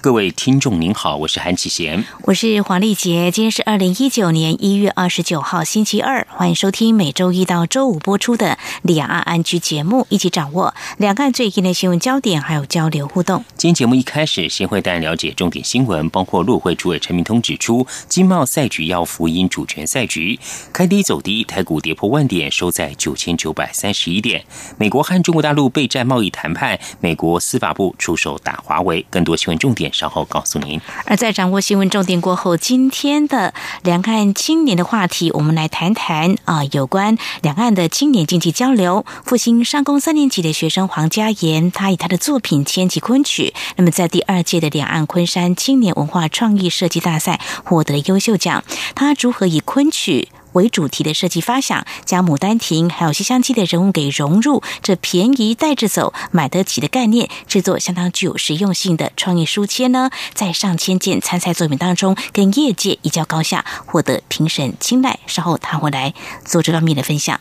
各位听众您好，我是韩启贤，我是黄丽杰。今天是二零一九年一月二十九号星期二，欢迎收听每周一到周五播出的两岸安居节目，一起掌握两岸最近的新闻焦点，还有交流互动。今天节目一开始，先会带您了解重点新闻，包括陆会主委陈明通指出，经贸赛局要福音主权赛局，开低走低，台股跌破万点，收在九千九百三十一点。美国和中国大陆备战贸易谈判，美国司法部出手打华为。更多新闻重点。稍后告诉您。而在掌握新闻重点过后，今天的两岸青年的话题，我们来谈谈啊，有关两岸的青年经济交流。复兴上工三年级的学生黄家言，他以他的作品《千级昆曲》，那么在第二届的两岸昆山青年文化创意设计大赛获得了优秀奖。他如何以昆曲？为主题的设计发想，将《牡丹亭》还有《西厢记》的人物给融入，这便宜带着走、买得起的概念，制作相当具有实用性的创意书签呢，在上千件参赛作品当中，跟业界一较高下，获得评审青睐。稍后他会来做这方面的分享。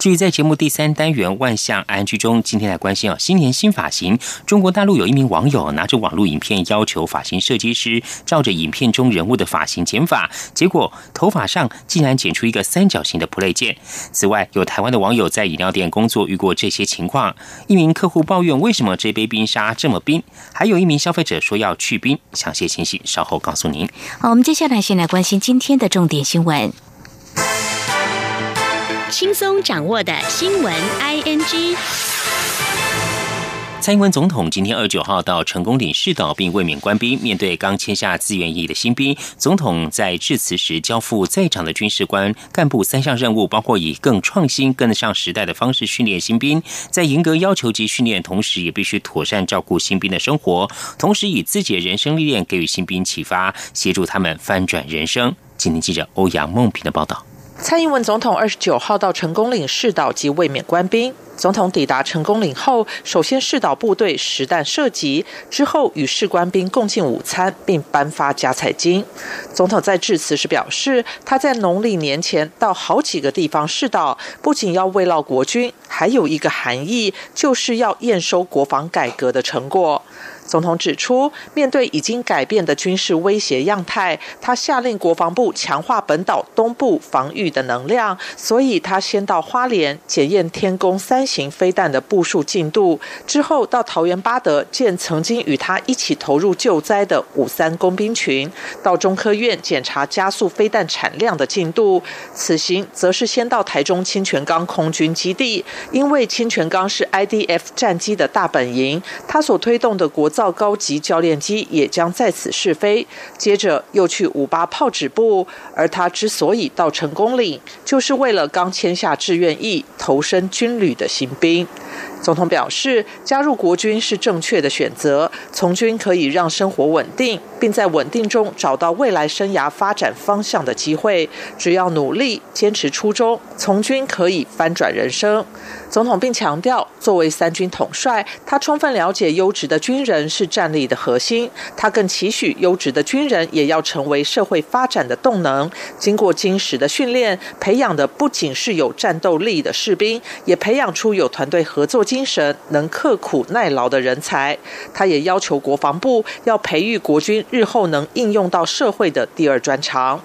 至于在节目第三单元万象安居中，今天来关心啊，新年新发型。中国大陆有一名网友拿着网络影片要求发型设计师照着影片中人物的发型剪发，结果头发上竟然剪出一个三角形的 play 键。此外，有台湾的网友在饮料店工作遇过这些情况，一名客户抱怨为什么这杯冰沙这么冰，还有一名消费者说要去冰。详细信息稍后告诉您。好，我们接下来先来关心今天的重点新闻。轻松掌握的新闻，I N G。蔡英文总统今天二九号到成功岭试岛并卫冕官兵，面对刚签下自愿役的新兵，总统在致辞时交付在场的军事官干部三项任务，包括以更创新、跟得上时代的方式训练新兵，在严格要求及训练同时，也必须妥善照顾新兵的生活，同时以自己的人生历练给予新兵启发，协助他们翻转人生。今天记者欧阳梦平的报道。蔡英文总统二十九号到成功岭试导及卫冕官兵。总统抵达成功岭后，首先试导部队实弹射击，之后与士官兵共进午餐，并颁发加彩金。总统在致辞时表示，他在农历年前到好几个地方试导，不仅要慰劳国军，还有一个含义，就是要验收国防改革的成果。总统指出，面对已经改变的军事威胁样态，他下令国防部强化本岛东部防御的能量，所以他先到花莲检验天宫三型飞弹的部署进度，之后到桃园八德见曾经与他一起投入救灾的五三工兵群，到中科院检查加速飞弹产量的进度。此行则是先到台中清泉岗空军基地，因为清泉岗是 IDF 战机的大本营，他所推动的国。造到高级教练机也将在此试飞，接着又去五八炮指部。而他之所以到成功岭，就是为了刚签下志愿役、投身军旅的新兵。总统表示，加入国军是正确的选择。从军可以让生活稳定，并在稳定中找到未来生涯发展方向的机会。只要努力、坚持初衷，从军可以翻转人生。总统并强调，作为三军统帅，他充分了解优质的军人是战力的核心。他更期许优质的军人也要成为社会发展的动能。经过精实的训练，培养的不仅是有战斗力的士兵，也培养出有团队合作。精神能刻苦耐劳的人才，他也要求国防部要培育国军日后能应用到社会的第二专长。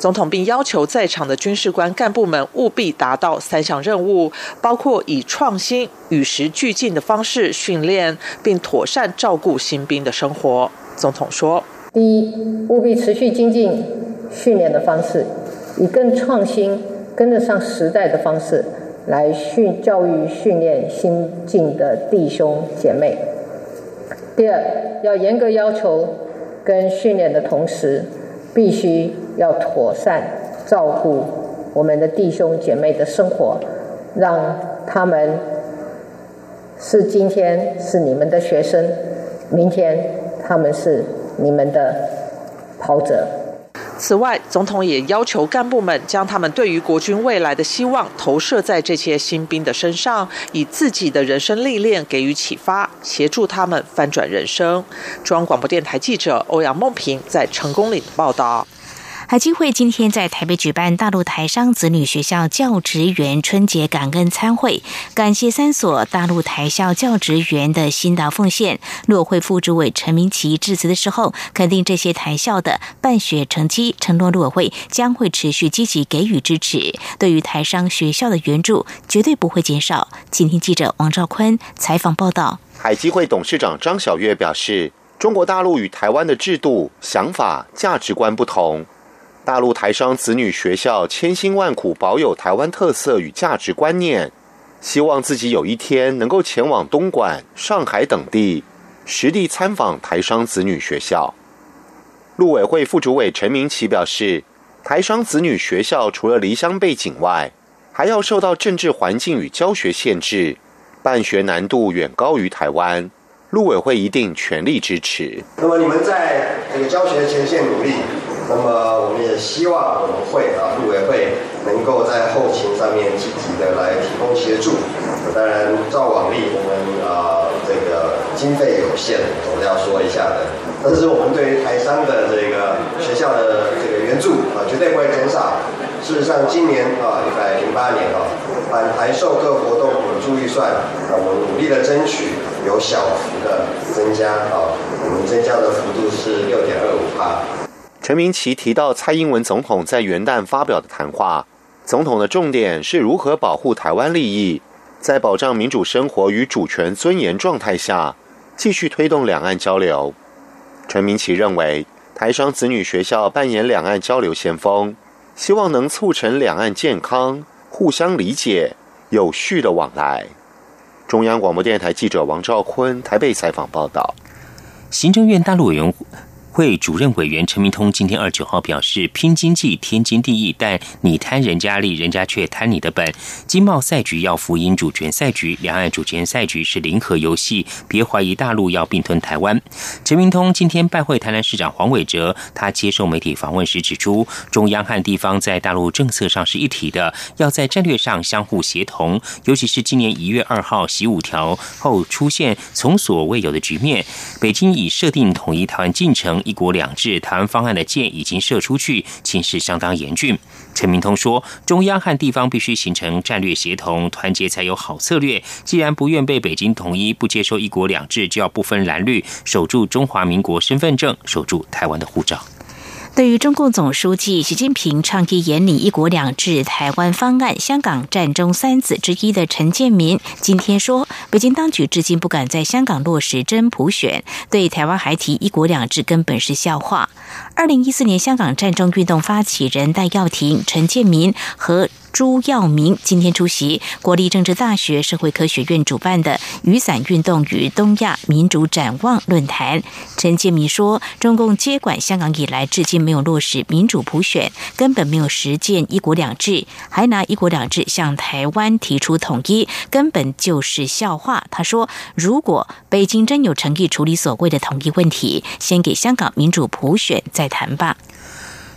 总统并要求在场的军事官干部们务必达到三项任务，包括以创新、与时俱进的方式训练，并妥善照顾新兵的生活。总统说：第一，务必持续精进训练的方式，以更创新、跟得上时代的方式。来训教育训练新进的弟兄姐妹。第二，要严格要求跟训练的同时，必须要妥善照顾我们的弟兄姐妹的生活，让他们是今天是你们的学生，明天他们是你们的跑者。此外，总统也要求干部们将他们对于国军未来的希望投射在这些新兵的身上，以自己的人生历练给予启发，协助他们翻转人生。中央广播电台记者欧阳梦平在成功岭报道。海基会今天在台北举办大陆台商子女学校教职员春节感恩参会，感谢三所大陆台校教职员的辛劳奉献。陆会副主委陈明奇致辞的时候，肯定这些台校的办学成绩，承诺陆会将会持续积极给予支持，对于台商学校的援助绝对不会减少。今天记者王兆坤采访报道。海基会董事长张晓月表示，中国大陆与台湾的制度、想法、价值观不同。大陆台商子女学校千辛万苦保有台湾特色与价值观念，希望自己有一天能够前往东莞、上海等地，实地参访台商子女学校。陆委会副主委陈明奇表示，台商子女学校除了离乡背景外，还要受到政治环境与教学限制，办学难度远高于台湾。陆委会一定全力支持。那么你们在这个教学前线努力。那么我们也希望我们会啊，陆委会能够在后勤上面积极的来提供协助。当然，照往例，我们啊这个经费有限，总是要说一下的。但是我们对于台商的这个学校的这个援助啊，绝对不会减少。事实上，今年啊一百零八年啊，反台授课活动补助预算啊，我们努力的争取有小幅的增加啊，我们增加的幅度是六点二五帕。陈明奇提到，蔡英文总统在元旦发表的谈话，总统的重点是如何保护台湾利益，在保障民主生活与主权尊严状态下，继续推动两岸交流。陈明奇认为，台商子女学校扮演两岸交流先锋，希望能促成两岸健康、互相理解、有序的往来。中央广播电台记者王兆坤台北采访报道。行政院大陆委员。会主任委员陈明通今天二九号表示，拼经济天经地义，但你贪人家利，人家却贪你的本。经贸赛局要福音主权赛局，两岸主权赛局是零和游戏，别怀疑大陆要并吞台湾。陈明通今天拜会台南市长黄伟哲，他接受媒体访问时指出，中央和地方在大陆政策上是一体的，要在战略上相互协同。尤其是今年一月二号习五条后出现从所未有的局面，北京已设定统一台湾进程。一国两制台湾方案的箭已经射出去，情势相当严峻。陈明通说，中央和地方必须形成战略协同，团结才有好策略。既然不愿被北京统一，不接受一国两制，就要不分蓝绿，守住中华民国身份证，守住台湾的护照。对于中共总书记习近平倡议严拟“一国两制”台湾方案，香港战争三子之一的陈建民今天说，北京当局至今不敢在香港落实真普选，对台湾还提“一国两制”根本是笑话。二零一四年香港战争运动发起人戴耀廷、陈建民和。朱耀明今天出席国立政治大学社会科学院主办的“雨伞运动与东亚民主展望”论坛。陈建民说：“中共接管香港以来，至今没有落实民主普选，根本没有实践‘一国两制’，还拿‘一国两制’向台湾提出统一，根本就是笑话。”他说：“如果北京真有诚意处理所谓的统一问题，先给香港民主普选再谈吧。”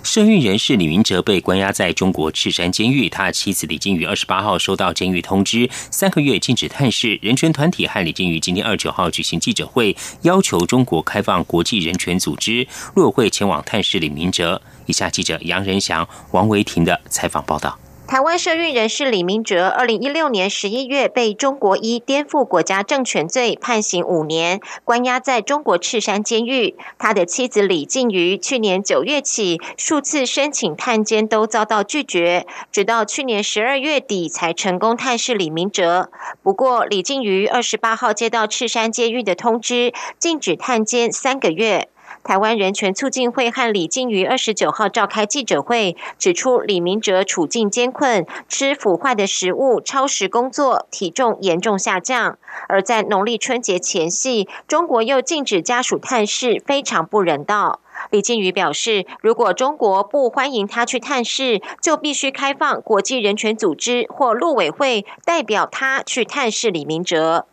生育人士李明哲被关押在中国赤山监狱，他妻子李金宇二十八号收到监狱通知，三个月禁止探视。人权团体和李金宇今天二九号举行记者会，要求中国开放国际人权组织若会前往探视李明哲。以下记者杨仁祥、王维婷的采访报道。台湾社运人士李明哲，二零一六年十一月被中国依颠覆国家政权罪判刑五年，关押在中国赤山监狱。他的妻子李静瑜去年九月起数次申请探监都遭到拒绝，直到去年十二月底才成功探视李明哲。不过，李静瑜二十八号接到赤山监狱的通知，禁止探监三个月。台湾人权促进会和李静瑜二十九号召开记者会，指出李明哲处境艰困，吃腐坏的食物，超时工作，体重严重下降。而在农历春节前夕，中国又禁止家属探视，非常不人道。李静瑜表示，如果中国不欢迎他去探视，就必须开放国际人权组织或陆委会代表他去探视李明哲。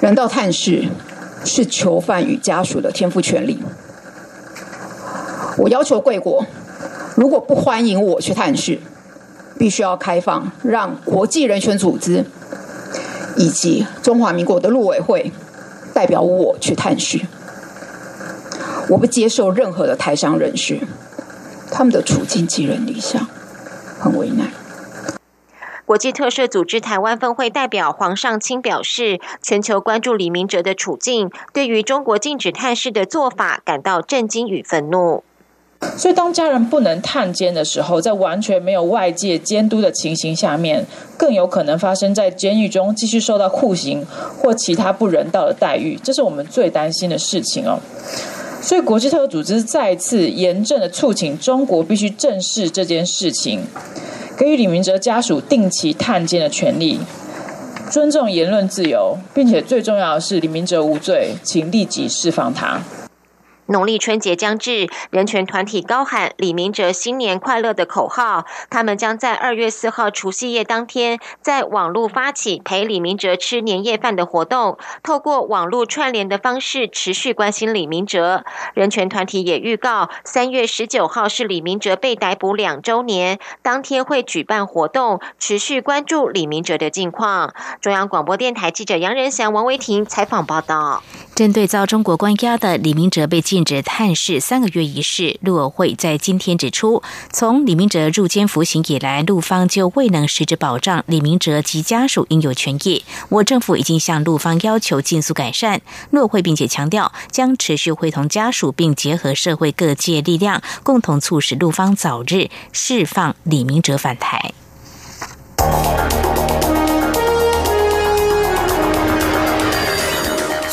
人道探视是囚犯与家属的天赋权利。我要求贵国如果不欢迎我去探视，必须要开放，让国际人权组织以及中华民国的陆委会代表我去探视。我不接受任何的台商人士，他们的处境寄人篱下，很为难。国际特赦组织台湾分会代表黄尚清表示，全球关注李明哲的处境，对于中国禁止探视的做法感到震惊与愤怒。所以，当家人不能探监的时候，在完全没有外界监督的情形下面，更有可能发生在监狱中继续受到酷刑或其他不人道的待遇，这是我们最担心的事情哦。所以，国际特赦组织再次严正的促请中国必须正视这件事情。给予李明哲家属定期探监的权利，尊重言论自由，并且最重要的是，李明哲无罪，请立即释放他。农历春节将至，人权团体高喊“李明哲新年快乐”的口号。他们将在二月四号除夕夜当天，在网络发起陪李明哲吃年夜饭的活动，透过网络串联的方式，持续关心李明哲。人权团体也预告，三月十九号是李明哲被逮捕两周年，当天会举办活动，持续关注李明哲的近况。中央广播电台记者杨仁祥、王维婷采访报道。针对遭中国关押的李明哲被禁止探视三个月一事，陆委会在今天指出，从李明哲入监服刑以来，陆方就未能实质保障李明哲及家属应有权益。我政府已经向陆方要求尽速改善。陆会并且强调，将持续会同家属，并结合社会各界力量，共同促使陆方早日释放李明哲返台。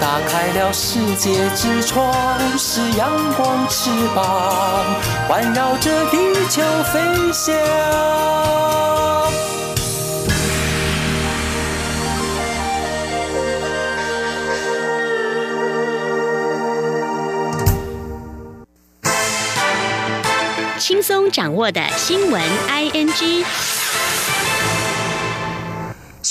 打开了世界之窗，是阳光翅膀，环绕着地球飞翔。轻松掌握的新闻，I N G。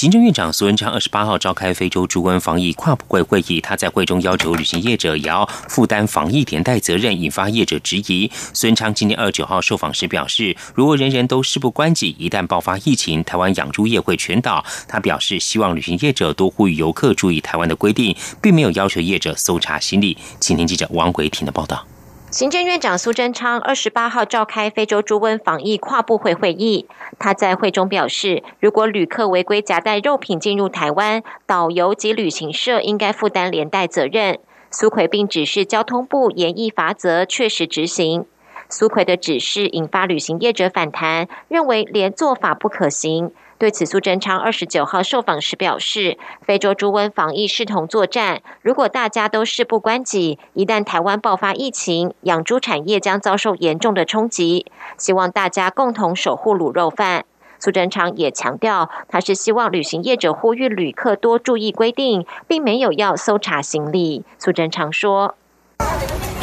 行政院长苏文昌二十八号召开非洲猪瘟防疫跨部会会议，他在会中要求旅行业者也要负担防疫连带责任，引发业者质疑。孙昌今天二十九号受访时表示，如果人人都事不关己，一旦爆发疫情，台湾养猪业会全倒。他表示，希望旅行业者多呼吁游客注意台湾的规定，并没有要求业者搜查行李。请听记者王维婷的报道。行政院长苏贞昌二十八号召开非洲猪瘟防疫跨部会会议，他在会中表示，如果旅客违规夹带肉品进入台湾，导游及旅行社应该负担连带责任。苏奎并指示交通部严议罚则，确实执行。苏奎的指示引发旅行业者反弹，认为连做法不可行。对此，苏贞昌二十九号受访时表示，非洲猪瘟防疫视同作战，如果大家都事不关己，一旦台湾爆发疫情，养猪产业将遭受严重的冲击。希望大家共同守护卤肉饭。苏贞昌也强调，他是希望旅行业者呼吁旅客多注意规定，并没有要搜查行李。苏贞昌说：“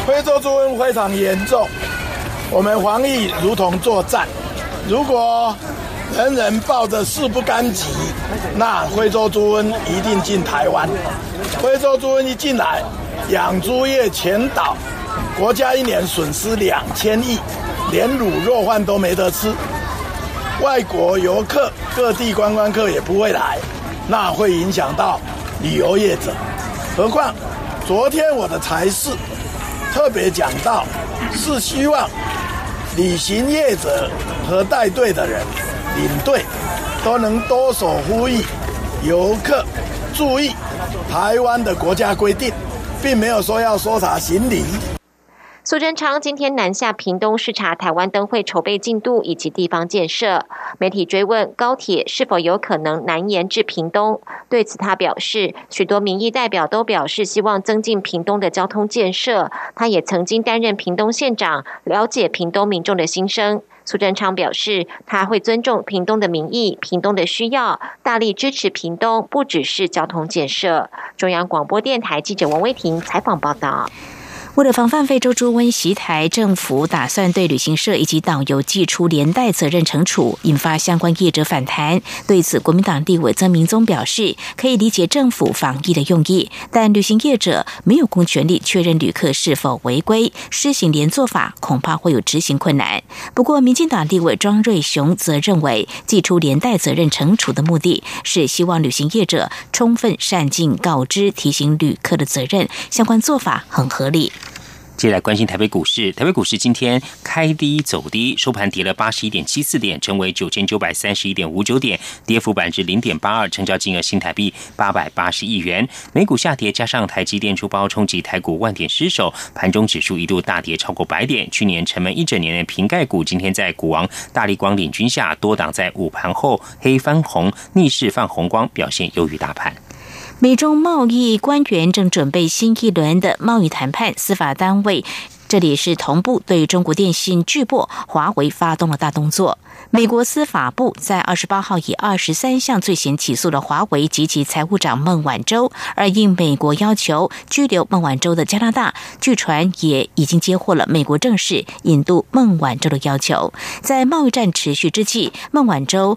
非洲猪瘟非常严重，我们防疫如同作战，如果……”人人抱着事不干己，那非洲猪瘟一定进台湾。非洲猪瘟一进来，养猪业全倒，国家一年损失两千亿，连卤肉饭都没得吃。外国游客、各地观光客也不会来，那会影响到旅游业者。何况昨天我的财事特别讲到，是希望旅行业者和带队的人、领队都能多手呼吁游客注意台湾的国家规定，并没有说要搜查行李。苏贞昌今天南下屏东视察台湾灯会筹备进度以及地方建设。媒体追问高铁是否有可能南延至屏东，对此他表示，许多民意代表都表示希望增进屏东的交通建设。他也曾经担任屏东县长，了解屏东民众的心声。苏贞昌表示，他会尊重屏东的民意、屏东的需要，大力支持屏东，不只是交通建设。中央广播电台记者王威婷采访报道。为了防范非洲猪瘟袭台，政府打算对旅行社以及导游寄出连带责任惩处，引发相关业者反弹。对此，国民党立委曾明宗表示，可以理解政府防疫的用意，但旅行业者没有公权力确认旅客是否违规，施行连坐法恐怕会有执行困难。不过，民进党立委庄瑞雄则认为，寄出连带责任惩处的目的是希望旅行业者充分善尽告知、提醒旅客的责任，相关做法很合理。接下来关心台北股市，台北股市今天开低走低，收盘跌了八十一点七四点，成为九千九百三十一点五九点，跌幅百分之零点八二，成交金额新台币八百八十亿元。美股下跌，加上台积电出包冲击台股万点失守，盘中指数一度大跌超过百点。去年沉闷一整年的瓶盖股，今天在股王大力光领军下，多档在午盘后黑翻红，逆势放红光，表现优于大盘。美中贸易官员正准备新一轮的贸易谈判，司法单位这里是同步对中国电信巨擘华为发动了大动作。美国司法部在二十八号以二十三项罪嫌起诉了华为及其财务长孟晚舟，而应美国要求拘留孟晚舟的加拿大，据传也已经接获了美国正式引渡孟晚舟的要求。在贸易战持续之际，孟晚舟。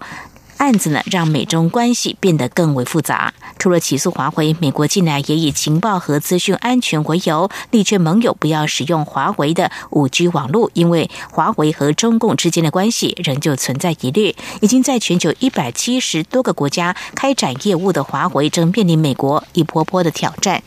案子呢，让美中关系变得更为复杂。除了起诉华为，美国近来也以情报和资讯安全为由，力劝盟友不要使用华为的五 G 网络，因为华为和中共之间的关系仍旧存在疑虑。已经在全球一百七十多个国家开展业务的华为，正面临美国一波波的挑战。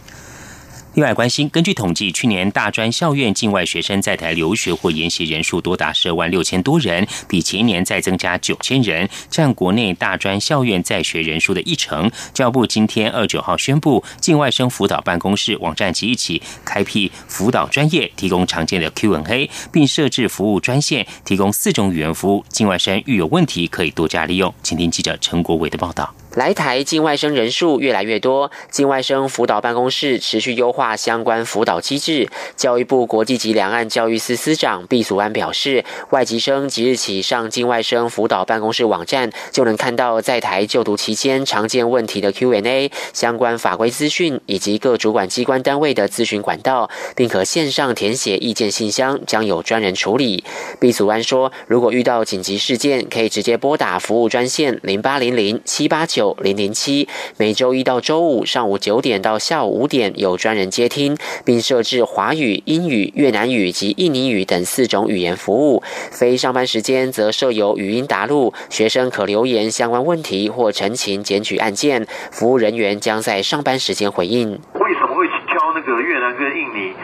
另外，关心根据统计，去年大专校院境外学生在台留学或研习人数多达十二万六千多人，比前年再增加九千人，占国内大专校院在学人数的一成。教育部今天二九号宣布，境外生辅导办公室网站即一起开辟辅导专业，提供常见的 Q&A，并设置服务专线，提供四种语言服务。境外生遇有问题可以多加利用。请听记者陈国伟的报道。来台境外生人数越来越多，境外生辅导办公室持续优化相关辅导机制。教育部国际级两岸教育司司长毕祖安表示，外籍生即日起上境外生辅导办公室网站，就能看到在台就读期间常见问题的 Q&A、相关法规资讯以及各主管机关单位的咨询管道，并可线上填写意见信箱，将有专人处理。毕祖安说，如果遇到紧急事件，可以直接拨打服务专线零八零零七八九九。零零七，每周一到周五上午九点到下午五点有专人接听，并设置华语、英语、越南语及印尼语等四种语言服务。非上班时间则设有语音答录，学生可留言相关问题或陈情检举案件，服务人员将在上班时间回应。为什么会挑那个越南跟印尼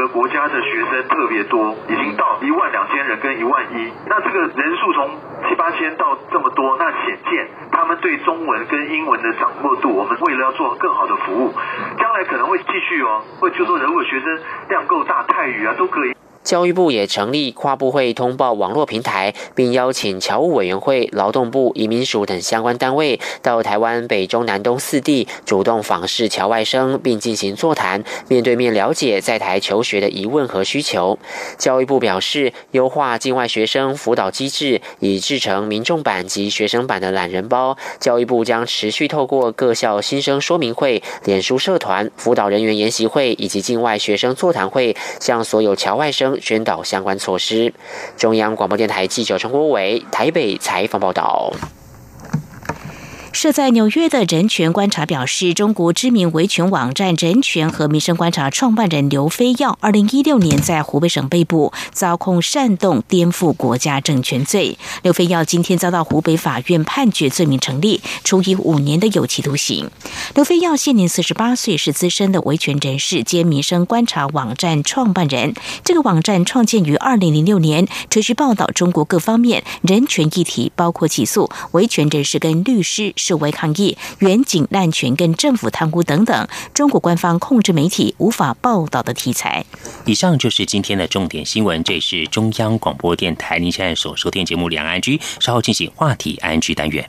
个国家的学生特别多？已经到一万两千人跟一万一，那这个人数从七八千到这么多，那显见他们对中文跟英文的掌握度，我们为了要做更好的服务，将来可能会继续哦，会就说如果学生量够大，泰语啊都可以。教育部也成立跨部会通报网络平台，并邀请侨务委员会、劳动部、移民署等相关单位到台湾北中南东四地主动访视侨外生，并进行座谈，面对面了解在台求学的疑问和需求。教育部表示，优化境外学生辅导机制，已制成民众版及学生版的懒人包。教育部将持续透过各校新生说明会、脸书社团、辅导人员研习会以及境外学生座谈会，向所有侨外生。宣导相关措施。中央广播电台记者陈国伟台北采访报道。设在纽约的人权观察表示，中国知名维权网站人权和民生观察创办人刘飞耀，二零一六年在湖北省被捕，遭控煽动颠覆国家政权罪。刘飞耀今天遭到湖北法院判决罪名成立，处以五年的有期徒刑。刘飞耀现年四十八岁，是资深的维权人士兼民生观察网站创办人。这个网站创建于二零零六年，持续报道中国各方面人权议题，包括起诉维权人士跟律师。示威抗议、远景滥权跟政府贪污等等，中国官方控制媒体无法报道的题材。以上就是今天的重点新闻，这是中央广播电台您现在所收听节目《两岸居》，稍后进行话题安居单元。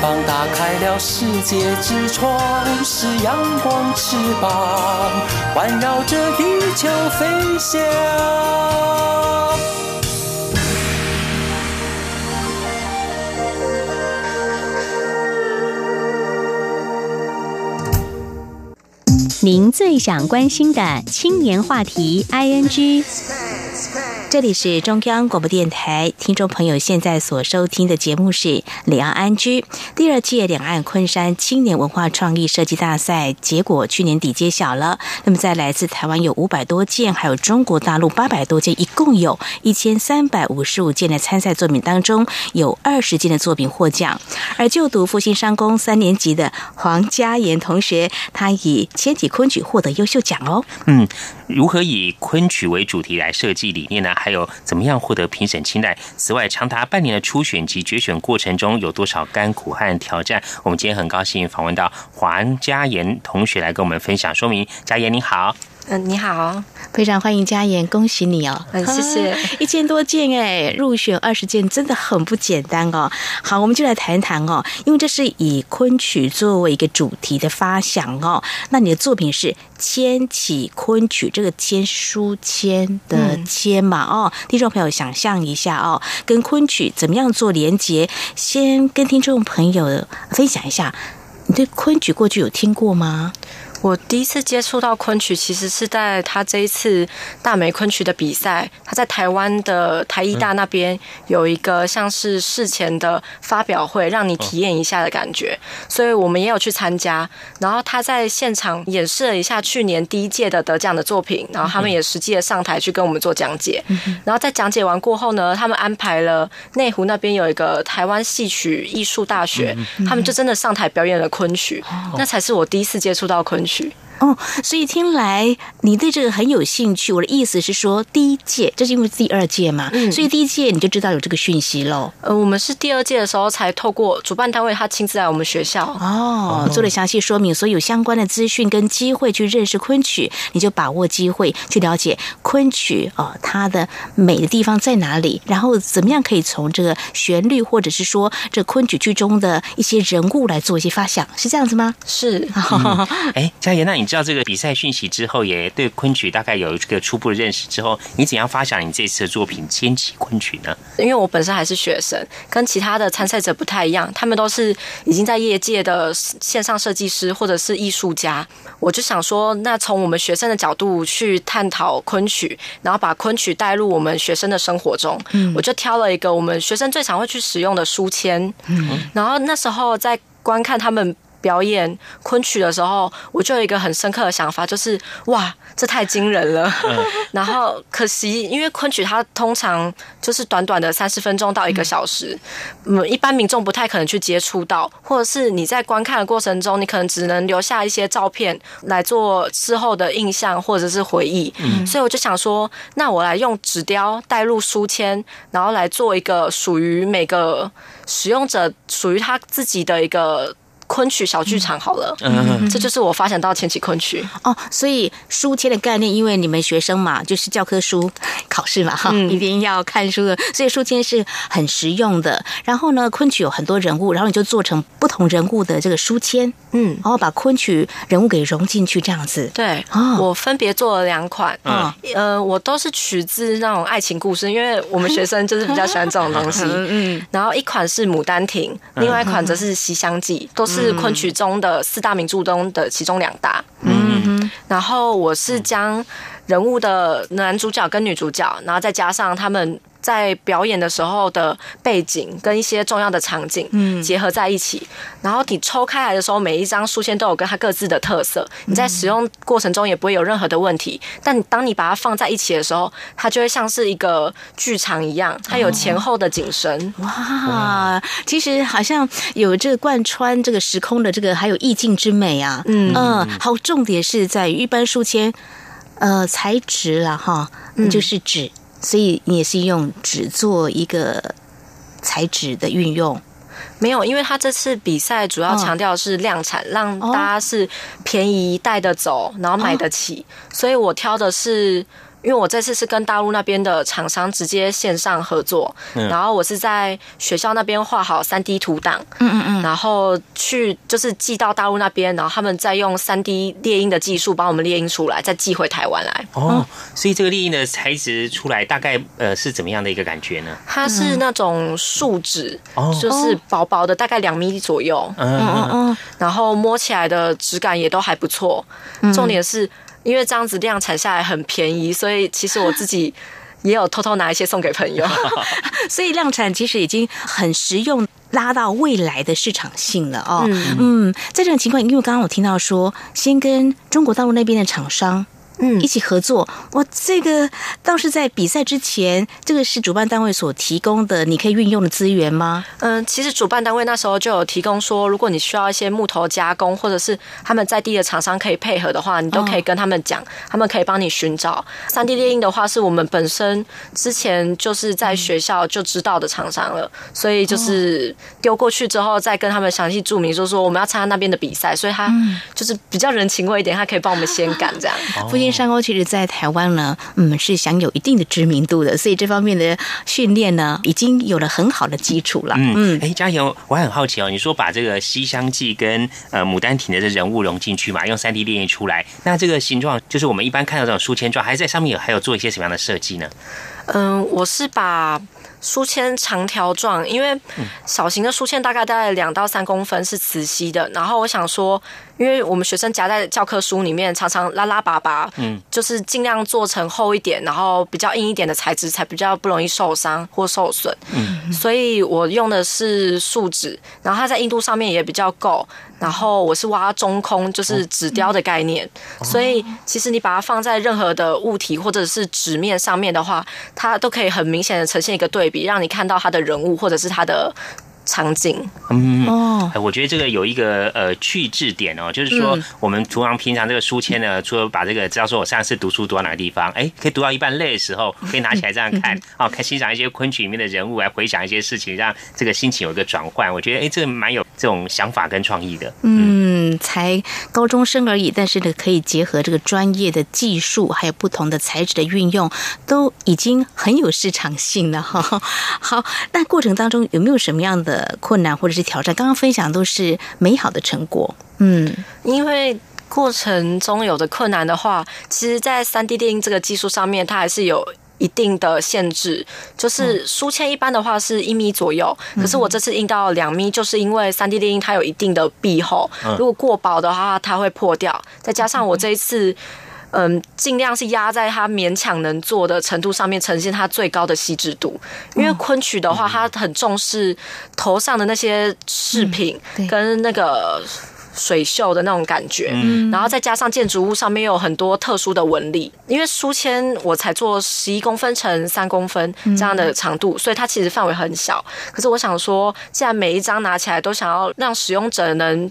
膀打开了世界之窗，是阳光翅膀环绕着地球飞翔。您最想关心的青年话题，ING。这里是中央广播电台，听众朋友现在所收听的节目是《两岸安居》第二届两岸昆山青年文化创意设计大赛结果去年底揭晓了。那么在来自台湾有五百多件，还有中国大陆八百多件，一共有一千三百五十五件的参赛作品当中，有二十件的作品获奖。而就读复兴商工三年级的黄嘉妍同学，他以千体昆曲获得优秀奖哦。嗯，如何以昆曲为主题来设计理念呢？还有怎么样获得评审青睐？此外，长达半年的初选及决选过程中有多少甘苦和挑战？我们今天很高兴访问到黄嘉言同学来跟我们分享说明。嘉言，你好。嗯，你好，非常欢迎嘉言，恭喜你哦！嗯，谢谢。一千多件哎，入选二十件，真的很不简单哦。好，我们就来谈谈哦，因为这是以昆曲作为一个主题的发想哦。那你的作品是千起昆曲，这个千书签的千嘛哦。听众朋友想象一下哦，跟昆曲怎么样做连接？先跟听众朋友分享一下，你对昆曲过去有听过吗？我第一次接触到昆曲，其实是在他这一次大美昆曲的比赛。他在台湾的台艺大那边有一个像是事前的发表会，让你体验一下的感觉。所以我们也有去参加。然后他在现场演示了一下去年第一届的得奖的作品，然后他们也实际的上台去跟我们做讲解。然后在讲解完过后呢，他们安排了内湖那边有一个台湾戏曲艺术大学，他们就真的上台表演了昆曲。那才是我第一次接触到昆。去。哦，所以听来你对这个很有兴趣。我的意思是说，第一届这是因为第二届嘛，所以第一届你就知道有这个讯息喽。呃，我们是第二届的时候才透过主办单位他亲自来我们学校哦，做了详细说明，所以有相关的资讯跟机会去认识昆曲，你就把握机会去了解昆曲哦，它的美的地方在哪里，然后怎么样可以从这个旋律或者是说这昆曲剧中的一些人物来做一些发想，是这样子吗？是。哎，佳言，那你。知道这个比赛讯息之后，也对昆曲大概有一个初步的认识之后，你怎样发想你这次的作品《千起昆曲》呢？因为我本身还是学生，跟其他的参赛者不太一样，他们都是已经在业界的线上设计师或者是艺术家。我就想说，那从我们学生的角度去探讨昆曲，然后把昆曲带入我们学生的生活中。嗯，我就挑了一个我们学生最常会去使用的书签。嗯，然后那时候在观看他们。表演昆曲的时候，我就有一个很深刻的想法，就是哇，这太惊人了。然后可惜，因为昆曲它通常就是短短的三十分钟到一个小时，嗯，一般民众不太可能去接触到，或者是你在观看的过程中，你可能只能留下一些照片来做事后的印象或者是回忆。嗯，所以我就想说，那我来用纸雕带入书签，然后来做一个属于每个使用者属于他自己的一个。昆曲小剧场好了，嗯，这就是我发展到前期昆曲哦。所以书签的概念，因为你们学生嘛，就是教科书考试嘛，哈，一定要看书的，所以书签是很实用的。然后呢，昆曲有很多人物，然后你就做成不同人物的这个书签，嗯，然后把昆曲人物给融进去，这样子。对，我分别做了两款，嗯，呃，我都是取自那种爱情故事，因为我们学生就是比较喜欢这种东西，嗯。然后一款是《牡丹亭》，另外一款则是《西厢记》，都是。是昆曲中的四大名著中的其中两大，嗯哼，然后我是将人物的男主角跟女主角，然后再加上他们。在表演的时候的背景跟一些重要的场景结合在一起，然后你抽开来的时候，每一张书签都有跟它各自的特色，你在使用过程中也不会有任何的问题。但当你把它放在一起的时候，它就会像是一个剧场一样，它有前后的景深。哇，其实好像有这个贯穿这个时空的这个还有意境之美啊。嗯嗯，好，重点是在于一般书签，呃，材质了哈，就是纸。所以你也是用纸做一个材质的运用，没有，因为他这次比赛主要强调是量产，让大家是便宜带得走，然后买得起，所以我挑的是。因为我这次是跟大陆那边的厂商直接线上合作，然后我是在学校那边画好三 D 图档，嗯嗯嗯，然后去就是寄到大陆那边，然后他们再用三 D 猎鹰的技术帮我们猎鹰出来，再寄回台湾来。哦，所以这个猎鹰的材质出来大概呃是怎么样的一个感觉呢？它是那种树脂，就是薄薄的，大概两米左右，嗯嗯嗯，然后摸起来的质感也都还不错，重点是。因为这样子量产下来很便宜，所以其实我自己也有偷偷拿一些送给朋友。所以量产其实已经很实用，拉到未来的市场性了哦。嗯，在这种情况，因为刚刚我听到说，先跟中国大陆那边的厂商。嗯，一起合作，哇这个倒是在比赛之前，这个是主办单位所提供的，你可以运用的资源吗？嗯，其实主办单位那时候就有提供说，如果你需要一些木头加工，或者是他们在地的厂商可以配合的话，你都可以跟他们讲，他们可以帮你寻找。三 D 猎鹰的话，是我们本身之前就是在学校就知道的厂商了，所以就是丢过去之后，再跟他们详细注明，说说我们要参加那边的比赛，所以他就是比较人情味一点，他可以帮我们先赶这样。山沟其实，在台湾呢，嗯，是享有一定的知名度的，所以这方面的训练呢，已经有了很好的基础了。嗯，哎，嘉莹，我很好奇哦，你说把这个《西厢记》跟呃《牡丹亭》的这人物融进去嘛，用三 D 列印出来，那这个形状就是我们一般看到这种书签状，还是在上面有还有做一些什么样的设计呢？嗯，我是把。书签长条状，因为小型的书签大概大概两到三公分是磁吸的。然后我想说，因为我们学生夹在教科书里面，常常拉拉拔拔，嗯，就是尽量做成厚一点，然后比较硬一点的材质，才比较不容易受伤或受损。嗯，所以我用的是树脂，然后它在硬度上面也比较够。然后我是挖中空，就是纸雕的概念，所以其实你把它放在任何的物体或者是纸面上面的话，它都可以很明显的呈现一个对比，让你看到它的人物或者是它的。场景，嗯哦，我觉得这个有一个呃去质点哦，就是说我们图常平常这个书签呢，除了把这个知道说我上次读书读到哪个地方，哎，可以读到一半累的时候，可以拿起来这样看，哦，看欣赏一些昆曲里面的人物，来回想一些事情，让这个心情有一个转换。我觉得哎，这个蛮有这种想法跟创意的。嗯，才高中生而已，但是呢，可以结合这个专业的技术，还有不同的材质的运用，都已经很有市场性了哈。好，那过程当中有没有什么样的？困难或者是挑战，刚刚分享都是美好的成果。嗯，因为过程中有的困难的话，其实，在三 D 电影这个技术上面，它还是有一定的限制。就是书签一般的话是一米左右，可是我这次印到两米，就是因为三 D 电影它有一定的壁厚，如果过薄的话，它会破掉。再加上我这一次。嗯，尽量是压在它勉强能做的程度上面，呈现它最高的细致度。因为昆曲的话，它很重视头上的那些饰品跟那个水袖的那种感觉，嗯然后再加上建筑物上面有很多特殊的纹理，因为书签我才做十一公分乘三公分这样的长度，所以它其实范围很小。可是我想说，既然每一张拿起来都想要让使用者能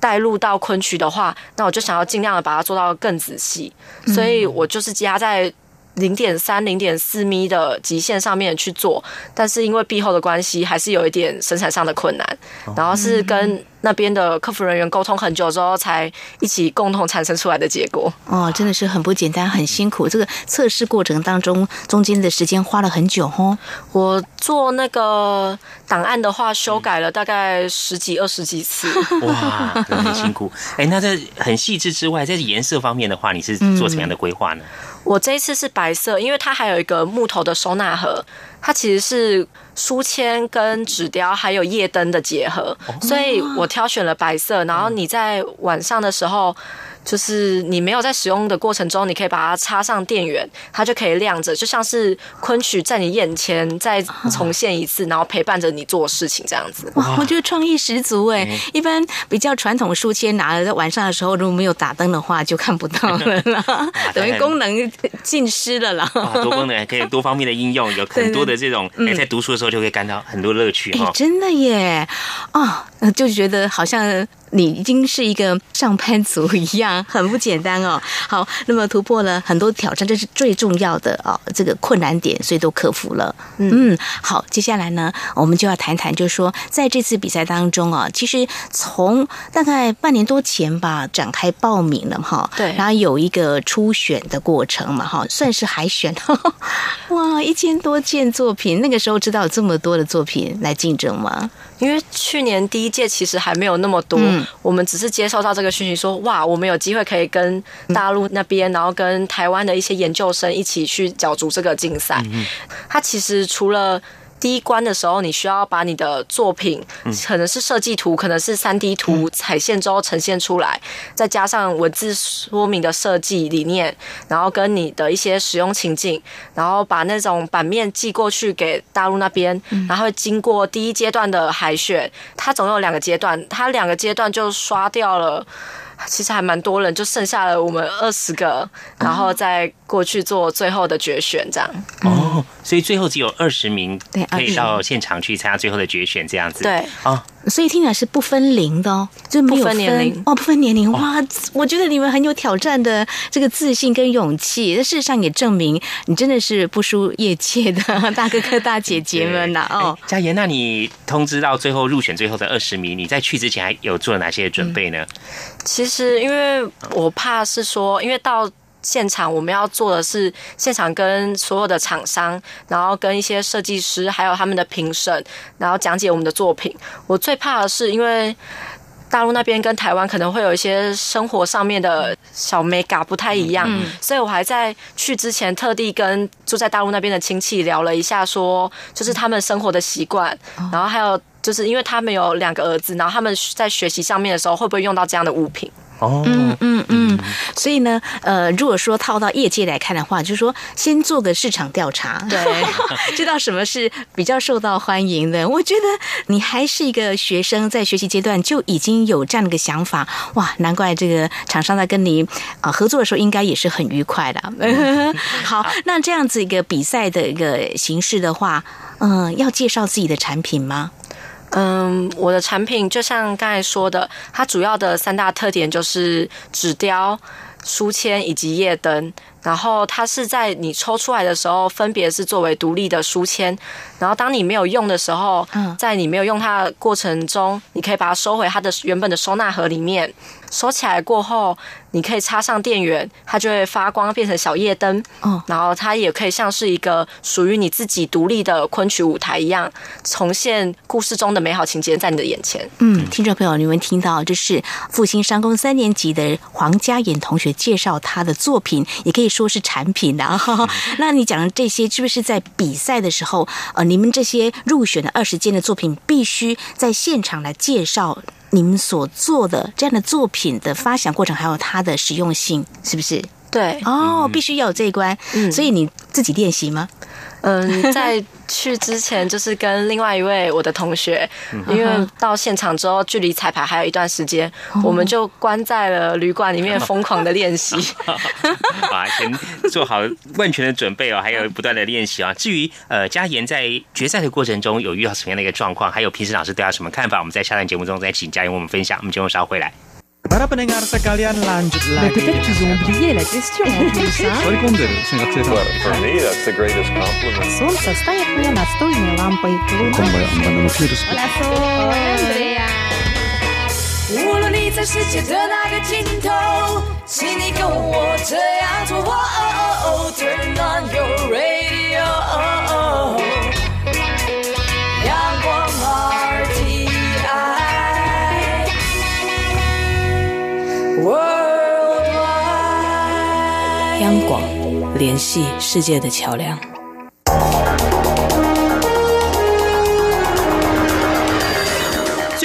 带入到昆曲的话，那我就想要尽量的把它做到更仔细，所以我就是加在。零点三、零点四米的极限上面去做，但是因为壁厚的关系，还是有一点生产上的困难。然后是跟那边的客服人员沟通很久之后，才一起共同产生出来的结果。哦，真的是很不简单，很辛苦。这个测试过程当中，中间的时间花了很久哦。我做那个档案的话，修改了大概十几、二十几次。哇，很辛苦。哎，那在很细致之外，在颜色方面的话，你是做什么样的规划呢？我这一次是白色，因为它还有一个木头的收纳盒，它其实是书签跟纸雕还有夜灯的结合，所以我挑选了白色。然后你在晚上的时候，就是你没有在使用的过程中，你可以把它插上电源，它就可以亮着，就像是昆曲在你眼前再重现一次，然后陪伴着你做事情这样子。哇，我觉得创意十足哎！一般比较传统书签拿了在晚上的时候，如果没有打灯的话，就看不到了啦，等于功能尽失了啦。哇，多功能可以多方面的应用，有很多的 这种哎，在读书的时候就可以感到很多乐趣哈。真的耶，啊，就觉得好像。你已经是一个上班族一样，很不简单哦。好，那么突破了很多挑战，这是最重要的哦，这个困难点，所以都克服了。嗯，好，接下来呢，我们就要谈谈，就是说在这次比赛当中啊，其实从大概半年多前吧，展开报名了哈。对，然后有一个初选的过程嘛，哈，算是海选。哇，一千多件作品，那个时候知道有这么多的作品来竞争吗？因为去年第一届其实还没有那么多，嗯、我们只是接受到这个讯息说，哇，我们有机会可以跟大陆那边，然后跟台湾的一些研究生一起去角逐这个竞赛。嗯、它其实除了第一关的时候，你需要把你的作品，可能是设计图，可能是三 D 图，彩线之后呈现出来，再加上文字说明的设计理念，然后跟你的一些使用情境，然后把那种版面寄过去给大陆那边，然后经过第一阶段的海选，它总有两个阶段，它两个阶段就刷掉了。其实还蛮多人，就剩下了我们二十个，然后再过去做最后的决选，这样。哦，所以最后只有二十名可以到现场去参加最后的决选，这样子。对啊，所以听起来是不分龄的哦，就没有分年龄哦，不分年龄。哇，我觉得你们很有挑战的这个自信跟勇气，事实上也证明你真的是不输业界的大哥哥大姐姐们呐。哦，佳妍，那你通知到最后入选最后的二十名，你在去之前还有做了哪些准备呢？嗯、其实。因为我怕是说，因为到现场我们要做的是现场跟所有的厂商，然后跟一些设计师，还有他们的评审，然后讲解我们的作品。我最怕的是，因为大陆那边跟台湾可能会有一些生活上面的小 mega 不太一样，嗯、所以我还在去之前特地跟住在大陆那边的亲戚聊了一下，说就是他们生活的习惯，然后还有就是因为他们有两个儿子，然后他们在学习上面的时候会不会用到这样的物品。哦，嗯嗯嗯，所以呢，呃，如果说套到业界来看的话，就是说先做个市场调查，对，知道什么是比较受到欢迎的。我觉得你还是一个学生，在学习阶段就已经有这样的一个想法，哇，难怪这个厂商在跟你啊合作的时候，应该也是很愉快的。好，那这样子一个比赛的一个形式的话，嗯，要介绍自己的产品吗？嗯，我的产品就像刚才说的，它主要的三大特点就是纸雕、书签以及夜灯。然后它是在你抽出来的时候，分别是作为独立的书签。然后当你没有用的时候，在你没有用它的过程中，你可以把它收回它的原本的收纳盒里面。收起来过后，你可以插上电源，它就会发光，变成小夜灯。哦，然后它也可以像是一个属于你自己独立的昆曲舞台一样，重现故事中的美好情节在你的眼前。嗯，听众朋友，你们听到这是复兴商工三年级的黄嘉妍同学介绍他的作品，也可以说是产品的。那你讲的这些，是不是在比赛的时候，呃，你们这些入选的二十件的作品，必须在现场来介绍？你们所做的这样的作品的发想过程，还有它的实用性，是不是？对，哦，必须要有这一关，所以你自己练习吗？嗯，在去之前就是跟另外一位我的同学，因为到现场之后距离彩排还有一段时间，我们就关在了旅馆里面疯狂的练习，啊，先做好万全的准备哦，还有不断的练习啊。至于呃，嘉言在决赛的过程中有遇到什么样的一个状况，还有平时老师对他什么看法，我们在下段节目中再请嘉言为我们分享。我们节目稍后回来。Para pendengar sekalian lanjut lagi. Mais peut-être qu'ils ont oublié la question en plus, hein? Рекомендую, well, for me, that's the greatest compliment. Солнце стоит мне настольной лампой. Hola, Sol. Andrea. 无论你在世界的哪个尽头，请你跟我这样做。Turn on your radio. 央广联系世界的桥梁。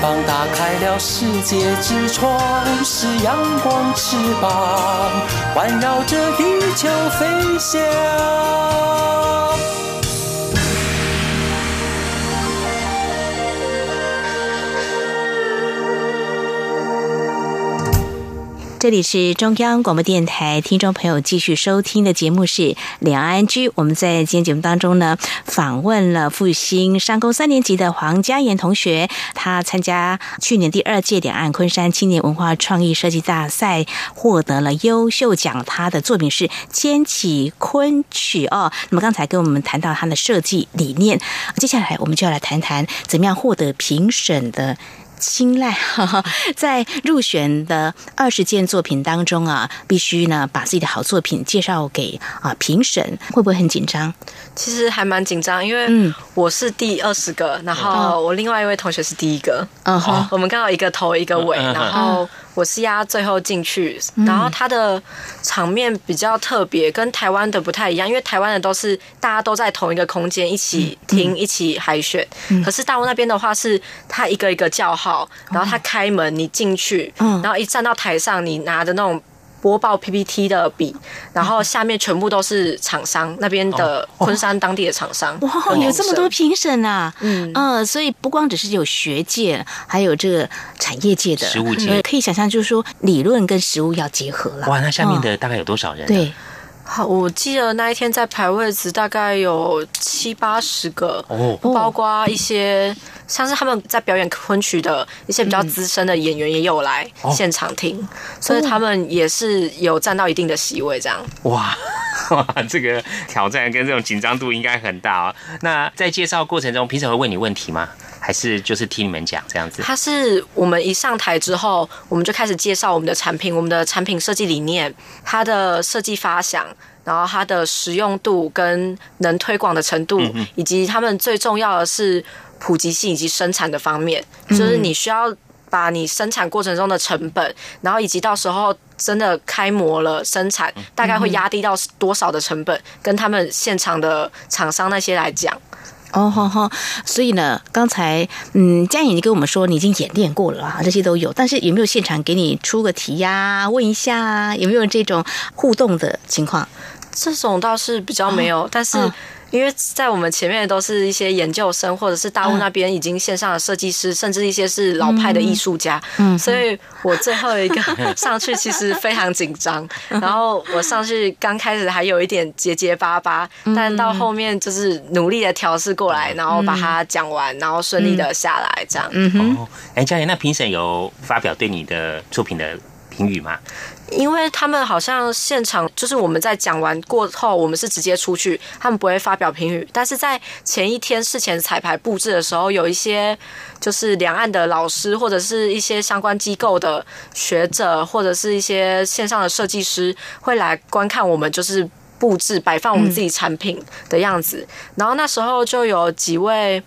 帮打开了世界之窗，是阳光翅膀，环绕着地球飞翔。这里是中央广播电台，听众朋友继续收听的节目是《两岸居》。我们在今天节目当中呢，访问了复兴商工三年级的黄嘉妍同学，他参加去年第二届两岸昆山青年文化创意设计大赛，获得了优秀奖。他的作品是《千起昆曲》哦。那么刚才跟我们谈到他的设计理念，接下来我们就要来谈谈怎么样获得评审的。青睐，在入选的二十件作品当中啊，必须呢把自己的好作品介绍给啊评审，会不会很紧张？其实还蛮紧张，因为我是第二十个，然后我另外一位同学是第一个，嗯哼，我们刚好一个头一个尾，然后。我是压最后进去，然后它的场面比较特别，跟台湾的不太一样，因为台湾的都是大家都在同一个空间一起听、一起海选，可是大陆那边的话是他一个一个叫号，然后他开门你进去，然后一站到台上，你拿着那种。播报 PPT 的笔，然后下面全部都是厂商那边的昆山当地的厂商。哇，有这么多评审啊！嗯，呃，所以不光只是有学界，还有这个产业界的实物界，可以想象，就是说理论跟实物要结合了。哇，那下面的大概有多少人？对。好，我记得那一天在排位子大概有七八十个，哦，包括一些像是他们在表演昆曲的一些比较资深的演员也有来现场听，所以他们也是有占到一定的席位，这样。哇 哇，这个挑战跟这种紧张度应该很大哦。那在介绍过程中，评审会问你问题吗？还是就是听你们讲这样子？它是我们一上台之后，我们就开始介绍我们的产品，我们的产品设计理念，它的设计发想，然后它的实用度跟能推广的程度，以及他们最重要的是普及性以及生产的方面，就是你需要把你生产过程中的成本，然后以及到时候真的开模了生产，大概会压低到多少的成本，跟他们现场的厂商那些来讲。哦好好，所以呢，刚才嗯，佳颖你跟我们说你已经演练过了啊，这些都有，但是有没有现场给你出个题呀？问一下，有没有这种互动的情况？这种倒是比较没有，但是。因为在我们前面都是一些研究生，或者是大陆那边已经线上的设计师，甚至一些是老派的艺术家，嗯所以我最后一个上去其实非常紧张。然后我上去刚开始还有一点结结巴巴，但到后面就是努力的调试过来，然后把它讲完，然后顺利的下来这样。嗯哼，哎，嘉言，那评审有发表对你的作品的评语吗？因为他们好像现场就是我们在讲完过后，我们是直接出去，他们不会发表评语。但是在前一天事前彩排布置的时候，有一些就是两岸的老师或者是一些相关机构的学者，或者是一些线上的设计师会来观看我们就是布置摆放我们自己产品的样子。然后那时候就有几位。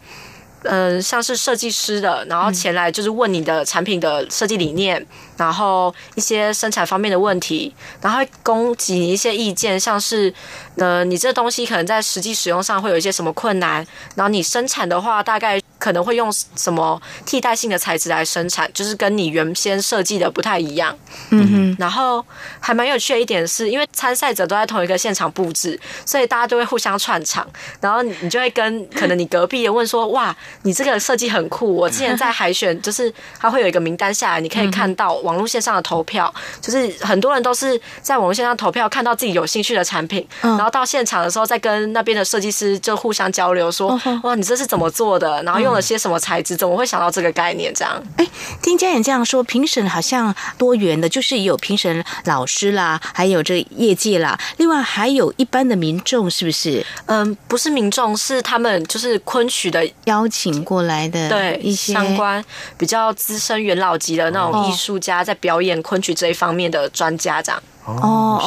嗯，像是设计师的，然后前来就是问你的产品的设计理念，然后一些生产方面的问题，然后会供给你一些意见，像是，呃，你这东西可能在实际使用上会有一些什么困难，然后你生产的话大概。可能会用什么替代性的材质来生产，就是跟你原先设计的不太一样。嗯哼。然后还蛮有趣的一点是，因为参赛者都在同一个现场布置，所以大家都会互相串场。然后你就会跟 可能你隔壁的问说：“哇，你这个设计很酷！我之前在海选，就是他会有一个名单下来，你可以看到网络线上的投票，就是很多人都是在网络线上投票，看到自己有兴趣的产品，然后到现场的时候再跟那边的设计师就互相交流，说：哇，你这是怎么做的？然后用。了些什么材质？怎么会想到这个概念？这样，哎，听嘉颖这样说，评审好像多元的，就是有评审老师啦，还有这业界啦，另外还有一般的民众，是不是？嗯，不是民众，是他们就是昆曲的邀请过来的，对一些相关比较资深元老级的那种艺术家，在表演昆曲这一方面的专家，这样。哦，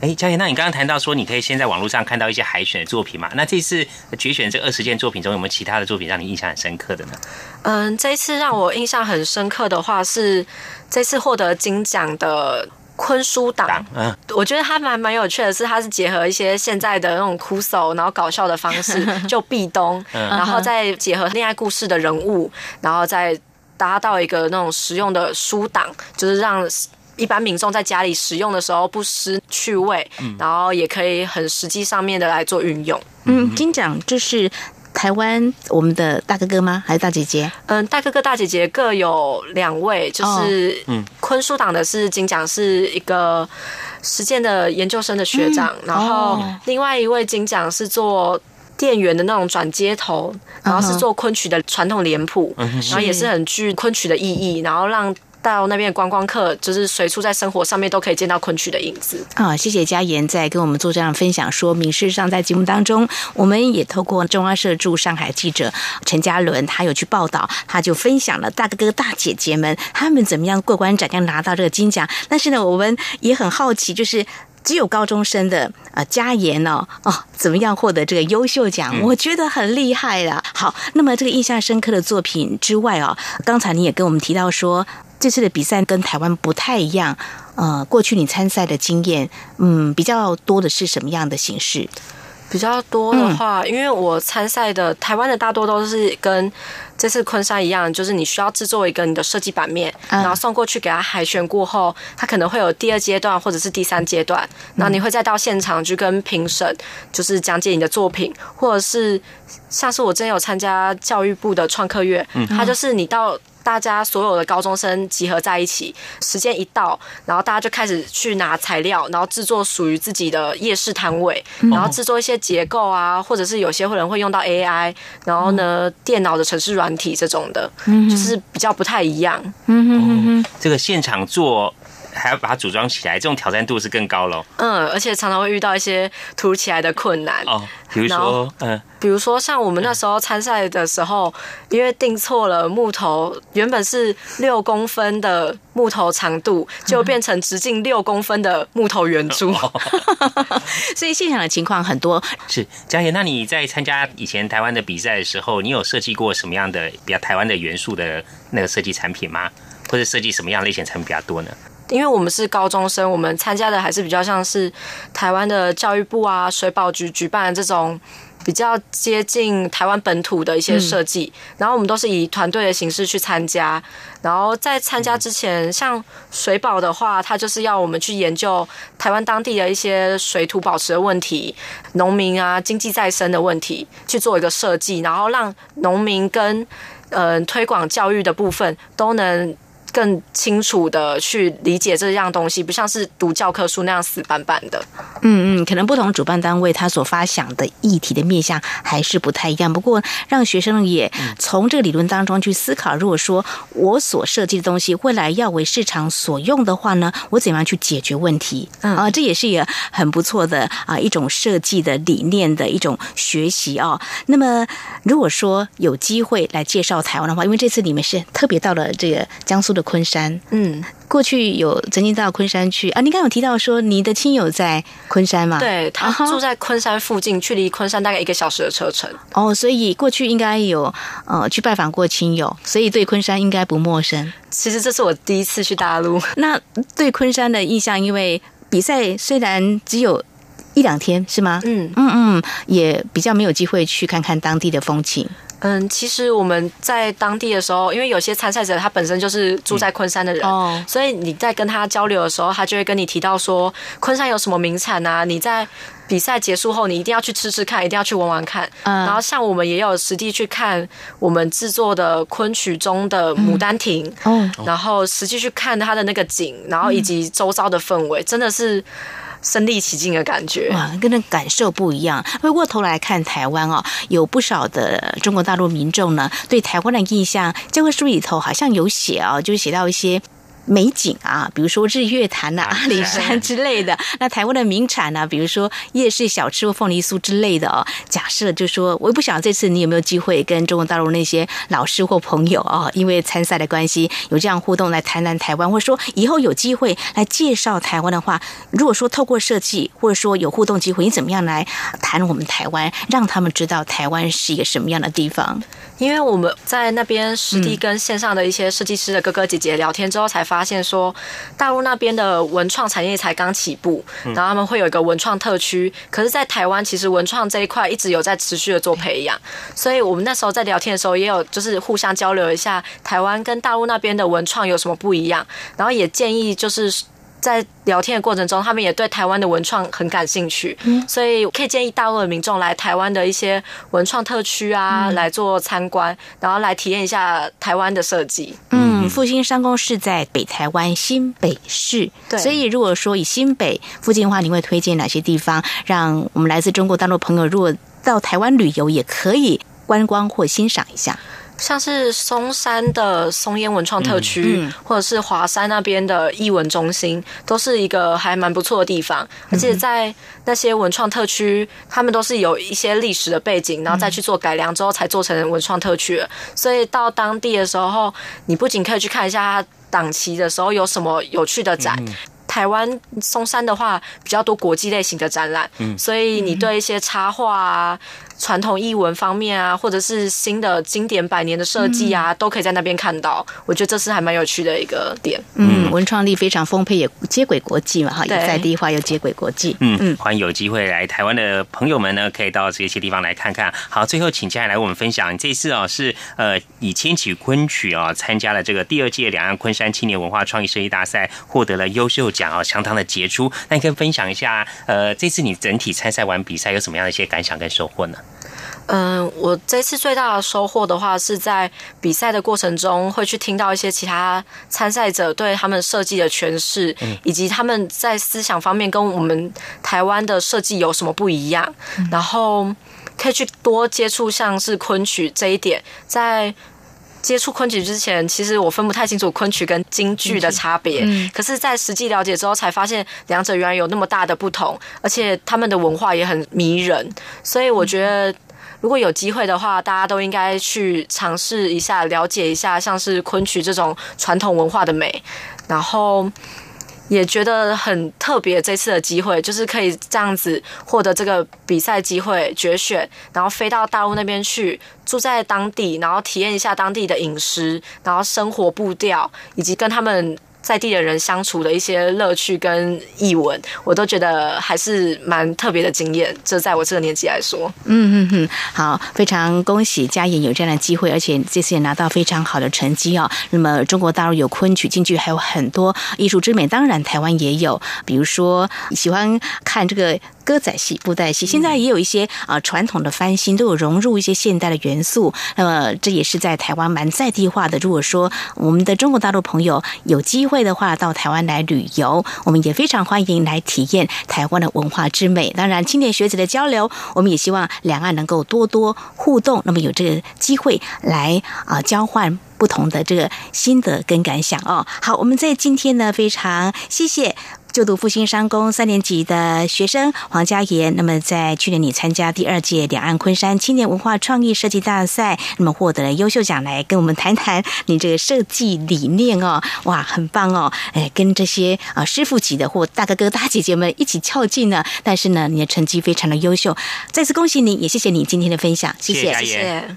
是，哎，嘉言，那你刚刚谈到说，你可以先在网络上看到一些海选的作品嘛？那这次决选这二十件作品中，有没有其他的作品让你印象很深刻的呢？嗯，这一次让我印象很深刻的话是这次获得金奖的昆书党。嗯，我觉得它蛮蛮有趣的是，它是结合一些现在的那种哭手，然后搞笑的方式，就壁咚，然后再结合恋爱故事的人物，然后再达到一个那种实用的书档，就是让。一般民众在家里使用的时候不失趣味，然后也可以很实际上面的来做运用。嗯，金奖就是台湾我们的大哥哥吗？还是大姐姐？嗯，大哥哥大姐姐各有两位，就是嗯，昆书党的是金奖，是一个实践的研究生的学长，然后另外一位金奖是做店员的那种转接头，然后是做昆曲的传统脸谱，然后也是很具昆曲的意义，然后让。到那边观光客，就是随处在生活上面都可以见到昆曲的影子啊！谢谢嘉言在跟我们做这样分享说明。事实上，在节目当中，我们也透过中央社驻上海记者陈嘉伦，他有去报道，他就分享了大哥哥大姐姐们他们怎么样过关斩将拿到这个金奖。但是呢，我们也很好奇，就是只有高中生的呃加言哦哦，怎么样获得这个优秀奖？我觉得很厉害了。好，那么这个印象深刻的作品之外哦，刚才你也跟我们提到说。这次的比赛跟台湾不太一样，呃，过去你参赛的经验，嗯，比较多的是什么样的形式？比较多的话，因为我参赛的台湾的大多都是跟这次昆山一样，就是你需要制作一个你的设计版面，然后送过去给他海选过后，他可能会有第二阶段或者是第三阶段，然后你会再到现场去跟评审就是讲解你的作品，或者是像是我真有参加教育部的创客月，他就是你到。大家所有的高中生集合在一起，时间一到，然后大家就开始去拿材料，然后制作属于自己的夜市摊位，然后制作一些结构啊，或者是有些人会用到 AI，然后呢，电脑的城市软体这种的，就是比较不太一样。嗯哼哼哼，这个现场做。还要把它组装起来，这种挑战度是更高喽。嗯，而且常常会遇到一些突如其来的困难哦，比如说，嗯，比如说像我们那时候参赛的时候，因为定错了木头，原本是六公分的木头长度，就变成直径六公分的木头圆柱，所以现场的情况很多。是嘉言，那你在参加以前台湾的比赛的时候，你有设计过什么样的比较台湾的元素的那个设计产品吗？或者设计什么样类型产品比较多呢？因为我们是高中生，我们参加的还是比较像是台湾的教育部啊、水保局举办的这种比较接近台湾本土的一些设计，然后我们都是以团队的形式去参加。然后在参加之前，像水保的话，它就是要我们去研究台湾当地的一些水土保持的问题、农民啊经济再生的问题，去做一个设计，然后让农民跟呃推广教育的部分都能。更清楚的去理解这样东西，不像是读教科书那样死板板的。嗯嗯，可能不同主办单位他所发想的议题的面向还是不太一样。不过让学生也从这个理论当中去思考，如果说我所设计的东西未来要为市场所用的话呢，我怎么样去解决问题？啊，这也是一个很不错的啊一种设计的理念的一种学习啊。那么如果说有机会来介绍台湾的话，因为这次你们是特别到了这个江苏的。昆山，嗯，过去有曾经到昆山去啊。你刚有提到说你的亲友在昆山嘛？对他住在昆山附近，距离昆山大概一个小时的车程。哦，所以过去应该有呃去拜访过亲友，所以对昆山应该不陌生。其实这是我第一次去大陆，那对昆山的印象，因为比赛虽然只有一两天，是吗？嗯嗯嗯，也比较没有机会去看看当地的风情。嗯，其实我们在当地的时候，因为有些参赛者他本身就是住在昆山的人，所以你在跟他交流的时候，他就会跟你提到说昆山有什么名产啊？你在比赛结束后，你一定要去吃吃看，一定要去玩玩看。然后像我们也有实地去看我们制作的昆曲中的《牡丹亭》，嗯然后实际去看它的那个景，然后以及周遭的氛围，真的是。身临其境的感觉哇，跟那感受不一样。回过头来看台湾哦，有不少的中国大陆民众呢，对台湾的印象，教科书里头好像有写哦，就是写到一些。美景啊，比如说日月潭呐、阿里山之类的。那台湾的名产呢，比如说夜市小吃或凤梨酥之类的哦。假设就说，我也不晓这次你有没有机会跟中国大陆那些老师或朋友啊，因为参赛的关系有这样互动来谈谈台湾，或者说以后有机会来介绍台湾的话，如果说透过设计或者说有互动机会，你怎么样来谈我们台湾，让他们知道台湾是一个什么样的地方？因为我们在那边实地跟线上的一些设计师的哥哥姐姐聊天之后，才发现说，大陆那边的文创产业才刚起步，然后他们会有一个文创特区。可是，在台湾其实文创这一块一直有在持续的做培养，所以我们那时候在聊天的时候，也有就是互相交流一下台湾跟大陆那边的文创有什么不一样，然后也建议就是。在聊天的过程中，他们也对台湾的文创很感兴趣，嗯。所以可以建议大陆的民众来台湾的一些文创特区啊，来做参观，然后来体验一下台湾的设计。嗯，复兴商工是在北台湾新北市，对，所以如果说以新北附近的话，你会推荐哪些地方，让我们来自中国大陆朋友如果到台湾旅游，也可以观光或欣赏一下？像是松山的松烟文创特区，或者是华山那边的艺文中心，都是一个还蛮不错的地方。而且在那些文创特区，他们都是有一些历史的背景，然后再去做改良之后才做成文创特区。所以到当地的时候，你不仅可以去看一下档期的时候有什么有趣的展。台湾松山的话，比较多国际类型的展览，所以你对一些插画啊。传统艺文方面啊，或者是新的经典百年的设计啊，都可以在那边看到。我觉得这是还蛮有趣的一个点。嗯，文创力非常丰沛，也接轨国际嘛，哈，也在地化又接轨国际。嗯嗯，欢迎有机会来台湾的朋友们呢，可以到这些地方来看看。好，最后请接下来我们分享，这次哦是呃以千曲昆曲啊参加了这个第二届两岸昆山青年文化创意设计大赛，获得了优秀奖哦，相当的杰出。那你可以分享一下，呃，这次你整体参赛完比赛有什么样的一些感想跟收获呢？嗯，我这次最大的收获的话，是在比赛的过程中会去听到一些其他参赛者对他们设计的诠释，以及他们在思想方面跟我们台湾的设计有什么不一样，然后可以去多接触像是昆曲这一点。在接触昆曲之前，其实我分不太清楚昆曲跟京剧的差别，可是，在实际了解之后，才发现两者原来有那么大的不同，而且他们的文化也很迷人，所以我觉得。如果有机会的话，大家都应该去尝试一下，了解一下像是昆曲这种传统文化的美，然后也觉得很特别。这次的机会就是可以这样子获得这个比赛机会决选，然后飞到大陆那边去住在当地，然后体验一下当地的饮食，然后生活步调，以及跟他们在地的人相处的一些乐趣跟译文，我都觉得还是蛮特别的经验。这在我这个年纪来说，嗯嗯嗯，好，非常恭喜嘉言有这样的机会，而且这次也拿到非常好的成绩哦。那么中国大陆有昆曲、京剧，还有很多艺术之美，当然台湾也有，比如说喜欢看这个。歌仔戏、布袋戏，现在也有一些啊传统的翻新，都有融入一些现代的元素。那么这也是在台湾蛮在地化的。如果说我们的中国大陆朋友有机会的话，到台湾来旅游，我们也非常欢迎来体验台湾的文化之美。当然，青年学子的交流，我们也希望两岸能够多多互动。那么有这个机会来啊交换不同的这个心得跟感想哦。好，我们在今天呢，非常谢谢。就读复兴商工三年级的学生黄家妍，那么在去年你参加第二届两岸昆山青年文化创意设计大赛，那么获得了优秀奖，来跟我们谈谈你这个设计理念哦，哇，很棒哦，哎，跟这些啊师傅级的或大哥哥大姐姐们一起较劲呢。但是呢，你的成绩非常的优秀，再次恭喜你，也谢谢你今天的分享，谢谢，谢谢。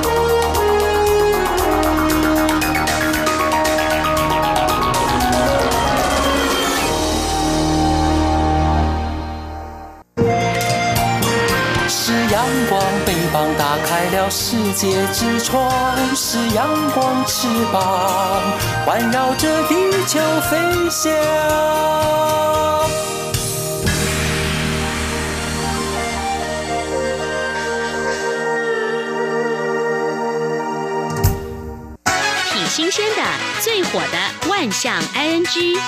膀打开了世界之窗，是阳光翅膀环绕着地球飞翔。挺新鲜的，最火的万象 ING。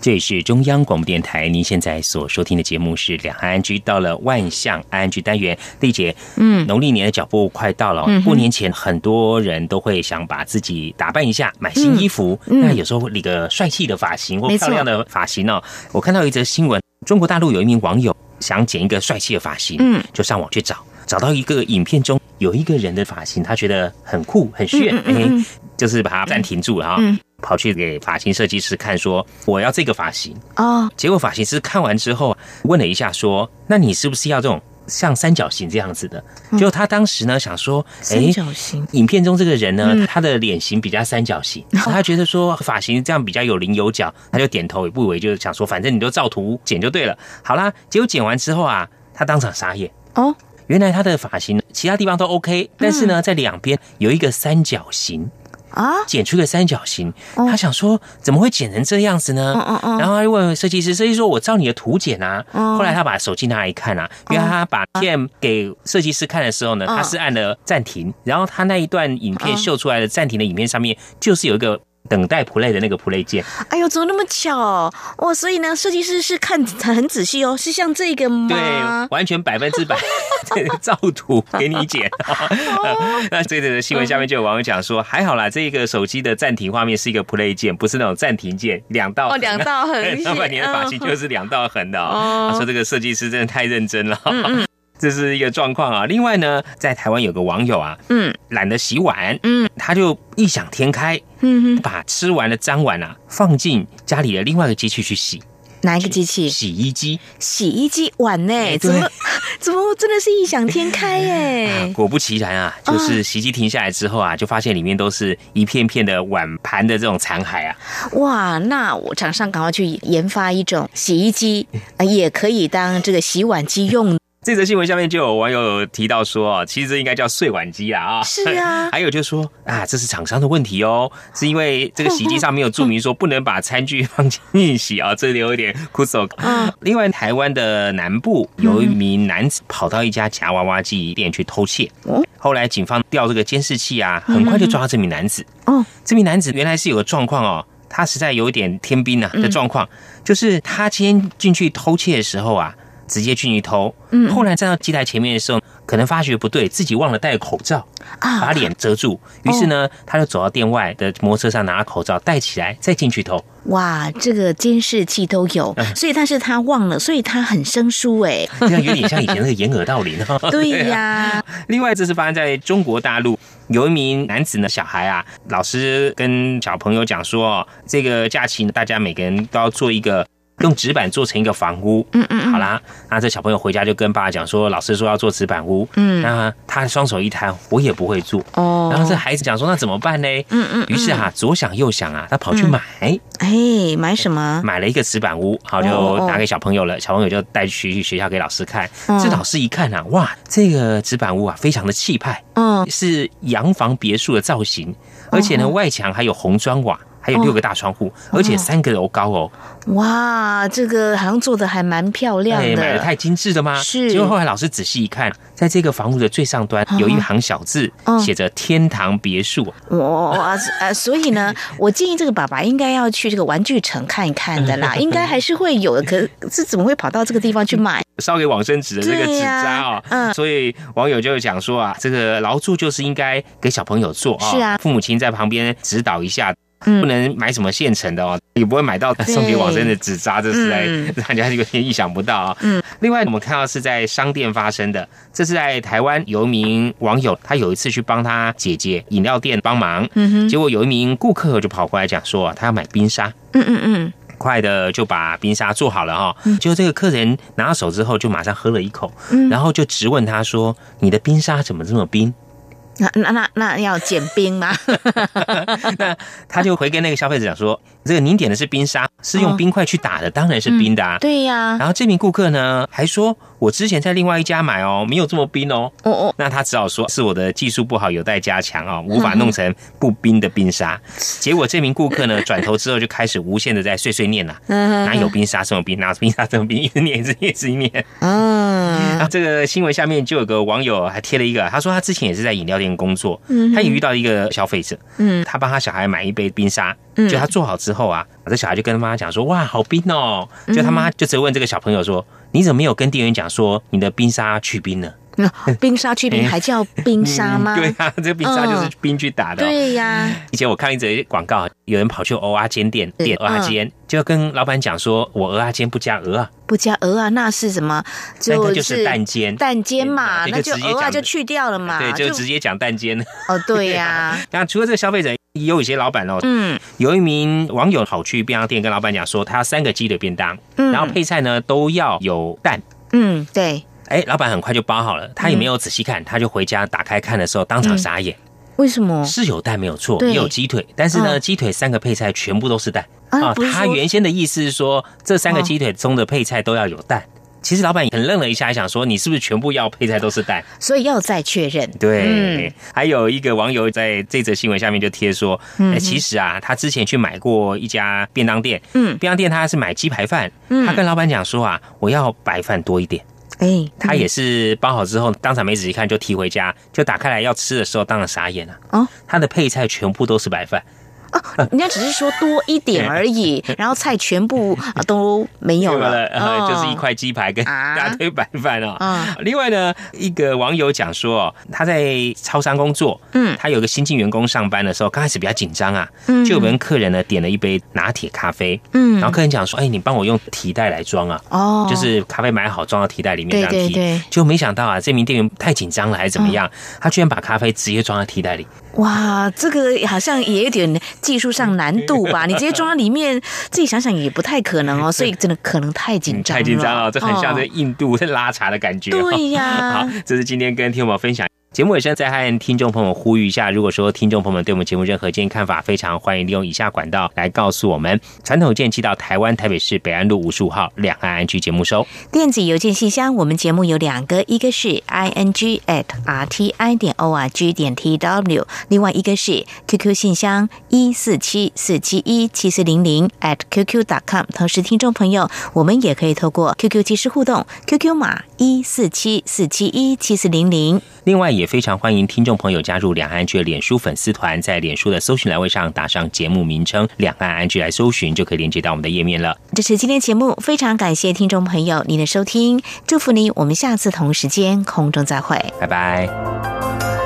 这里是中央广播电台，您现在所收听的节目是两岸安居。到了万象安居单元，丽姐，嗯，农历年的脚步快到了，过年前很多人都会想把自己打扮一下，买新衣服。那有时候理个帅气的发型或漂亮的发型哦。我看到一则新闻，中国大陆有一名网友想剪一个帅气的发型，嗯，就上网去找，找到一个影片中有一个人的发型，他觉得很酷很炫，哎，就是把它暂停住了哈。跑去给发型设计师看，说我要这个发型哦。结果发型师看完之后问了一下，说：“那你是不是要这种像三角形这样子的？”就他当时呢想说：“三角形。”影片中这个人呢，他的脸型比较三角形，他觉得说发型这样比较有棱有角，他就点头也不为，就是想说反正你就照图剪就对了。好啦，结果剪完之后啊，他当场傻眼哦，原来他的发型其他地方都 OK，但是呢，在两边有一个三角形。啊，剪出个三角形，他想说怎么会剪成这样子呢？然后他就问设计师，设计师说：“我照你的图剪啊。”后来他把手机拿来一看啊，因为他把片给设计师看的时候呢，他是按了暂停，然后他那一段影片秀出来的暂停的影片上面就是有一个。等待 play 的那个 play 键，哎呦，怎么那么巧哇！所以呢，设计师是看很仔细哦，是像这个吗？对，完全百分之百 照图给你剪。那这个新闻下面就有网友讲说，还好啦，这个手机的暂停画面是一个 play 键，不是那种暂停键，两道哦，两道横。老板，你的发型就是两道横的哦。他说这个设计师真的太认真了。这是一个状况啊。另外呢，在台湾有个网友啊，嗯，懒得洗碗，嗯，他就异想天开，嗯哼，把吃完的脏碗啊放进家里的另外一个机器去洗。哪一个机器？洗衣机。洗衣机碗呢？怎么怎么真的是异想天开耶？果不其然啊，就是洗衣机停下来之后啊，就发现里面都是一片片的碗盘的这种残骸啊。哇，那我厂商赶快去研发一种洗衣机，也可以当这个洗碗机用。这则新闻下面就有网友提到说，其实这应该叫碎碗机啦啊。是啊。还有就说啊，这是厂商的问题哦，是因为这个洗衣机上没有注明说 不能把餐具放进去洗啊，这里有点枯手。嗯。另外，台湾的南部有一名男子跑到一家夹娃娃机店去偷窃，哦，后来警方调这个监视器啊，很快就抓到这名男子。哦，这名男子原来是有个状况哦，他实在有一点天兵啊的状况，就是他今天进去偷窃的时候啊。直接进去偷，嗯，后来站到机台前面的时候，可能发觉不对，自己忘了戴口罩，啊，把脸遮住，于是呢，他就走到店外的摩托车上，拿了口罩戴起来，再进去偷。哇，这个监视器都有，所以但是他忘了，所以他很生疏哎，这样有点像以前那个掩耳盗铃 哈。对呀。另外，这是发生在中国大陆，有一名男子呢，小孩啊，老师跟小朋友讲说，这个假期呢，大家每个人都要做一个。用纸板做成一个房屋，嗯嗯，好啦，那这小朋友回家就跟爸爸讲说，老师说要做纸板屋，嗯，那他双手一摊，我也不会做，哦，然后这孩子讲说，那怎么办呢？嗯嗯，于是哈，左想右想啊，他跑去买，哎，买什么？买了一个纸板屋，好就拿给小朋友了，小朋友就带去学校给老师看，这老师一看啊，哇，这个纸板屋啊，非常的气派，嗯，是洋房别墅的造型，而且呢，外墙还有红砖瓦。还有六个大窗户，而且三个楼高哦！哇，这个好像做的还蛮漂亮的，买的太精致了吗？是。结果后来老师仔细一看，在这个房屋的最上端有一行小字，写着“天堂别墅”。哇，呃，所以呢，我建议这个爸爸应该要去这个玩具城看一看的啦，应该还是会有的。可是怎么会跑到这个地方去买？烧给往生纸的这个纸扎啊！嗯，所以网友就讲说啊，这个劳作就是应该给小朋友做啊，是啊，父母亲在旁边指导一下。不能买什么现成的哦，也不会买到送给往生的纸扎，这是在大家有点意想不到啊。嗯，另外我们看到是在商店发生的，这是在台湾有一名网友，他有一次去帮他姐姐饮料店帮忙，结果有一名顾客就跑过来讲说，他要买冰沙，嗯嗯嗯，快的就把冰沙做好了哈，结果这个客人拿到手之后就马上喝了一口，嗯，然后就直问他说，你的冰沙怎么这么冰？那那那那要减冰吗？那他就回跟那个消费者讲说，这个您点的是冰沙，是用冰块去打的，当然是冰的啊。对呀。然后这名顾客呢还说。我之前在另外一家买哦，没有这么冰哦。哦哦，那他只好说是我的技术不好，有待加强哦，无法弄成不冰的冰沙。结果这名顾客呢，转头之后就开始无限的在碎碎念了。哪有冰沙这么冰？哪有冰沙这么冰？一直念，一直念，一直念。嗯。然后这个新闻下面就有个网友还贴了一个，他说他之前也是在饮料店工作，他也遇到一个消费者，嗯，他帮他小孩买一杯冰沙，就他做好之后啊，这小孩就跟他妈妈讲说，哇，好冰哦。就他妈就责问这个小朋友说。你怎么没有跟店员讲说你的冰沙去冰呢？冰沙去冰还叫冰沙吗？对啊，这冰沙就是冰去打的。对呀。以前我看一则广告，有人跑去鹅阿煎店点鹅阿煎，就跟老板讲说：“我鹅阿煎不加鹅啊，不加鹅啊，那是什么？就就是蛋煎，蛋煎嘛，那就鹅啊就去掉了嘛。对，就直接讲蛋煎。哦，对呀。那除了这个消费者，也有一些老板哦。嗯。有一名网友跑去便当店跟老板讲说，他要三个鸡腿便当，然后配菜呢都要有蛋。嗯，对。哎，老板很快就包好了，他也没有仔细看，他就回家打开看的时候，当场傻眼。为什么？是有蛋没有错，也有鸡腿，但是呢，鸡腿三个配菜全部都是蛋啊。他原先的意思是说，这三个鸡腿中的配菜都要有蛋。其实老板很愣了一下，想说你是不是全部要配菜都是蛋？所以要再确认。对，还有一个网友在这则新闻下面就贴说，哎，其实啊，他之前去买过一家便当店，嗯，便当店他是买鸡排饭，嗯他跟老板讲说啊，我要白饭多一点。哎，他也是包好之后，当场没仔细看就提回家，就打开来要吃的时候，当然傻眼了。哦，他的配菜全部都是白饭。哦，人家只是说多一点而已，然后菜全部都没有了，就是一块鸡排跟大堆白饭哦。另外呢，一个网友讲说，他在超商工作，嗯，他有个新进员工上班的时候，刚开始比较紧张啊，嗯，就有人客人呢点了一杯拿铁咖啡，嗯，然后客人讲说，哎，你帮我用提袋来装啊，哦，就是咖啡买好装到提袋里面这样提，就没想到啊，这名店员太紧张了还是怎么样，他居然把咖啡直接装在提袋里。哇，这个好像也有点技术上难度吧？你直接装在里面，自己想想也不太可能哦。所以真的可能太紧张，太紧张了，这很像这印度在拉茶的感觉。对呀。好，这是今天跟听友们分享节目尾声，再和听众朋友呼吁一下：如果说听众朋友们对我们节目任何建议看法，非常欢迎利用以下管道来告诉我们。传统件寄到台湾台北市北安路五十五号两岸安居节目收。电子邮件信箱，我们节目有两个，一个是 i n g at r t i 点 o r g 点 t w，另外一个是 QQ 信箱一四七四七一七四零零 at qq dot com。同时，听众朋友，我们也可以透过 QQ 即时互动，QQ 码一四七四七一七四零零。另外，也非常欢迎听众朋友加入两岸安居的脸书粉丝团，在脸书的搜寻栏位上打上节目名称“两岸安居”来搜寻，就可以连接到我们的页面了。这是今天节目，非常感谢听众朋友您的收听，祝福您，我们下次同时间空中再会，拜拜。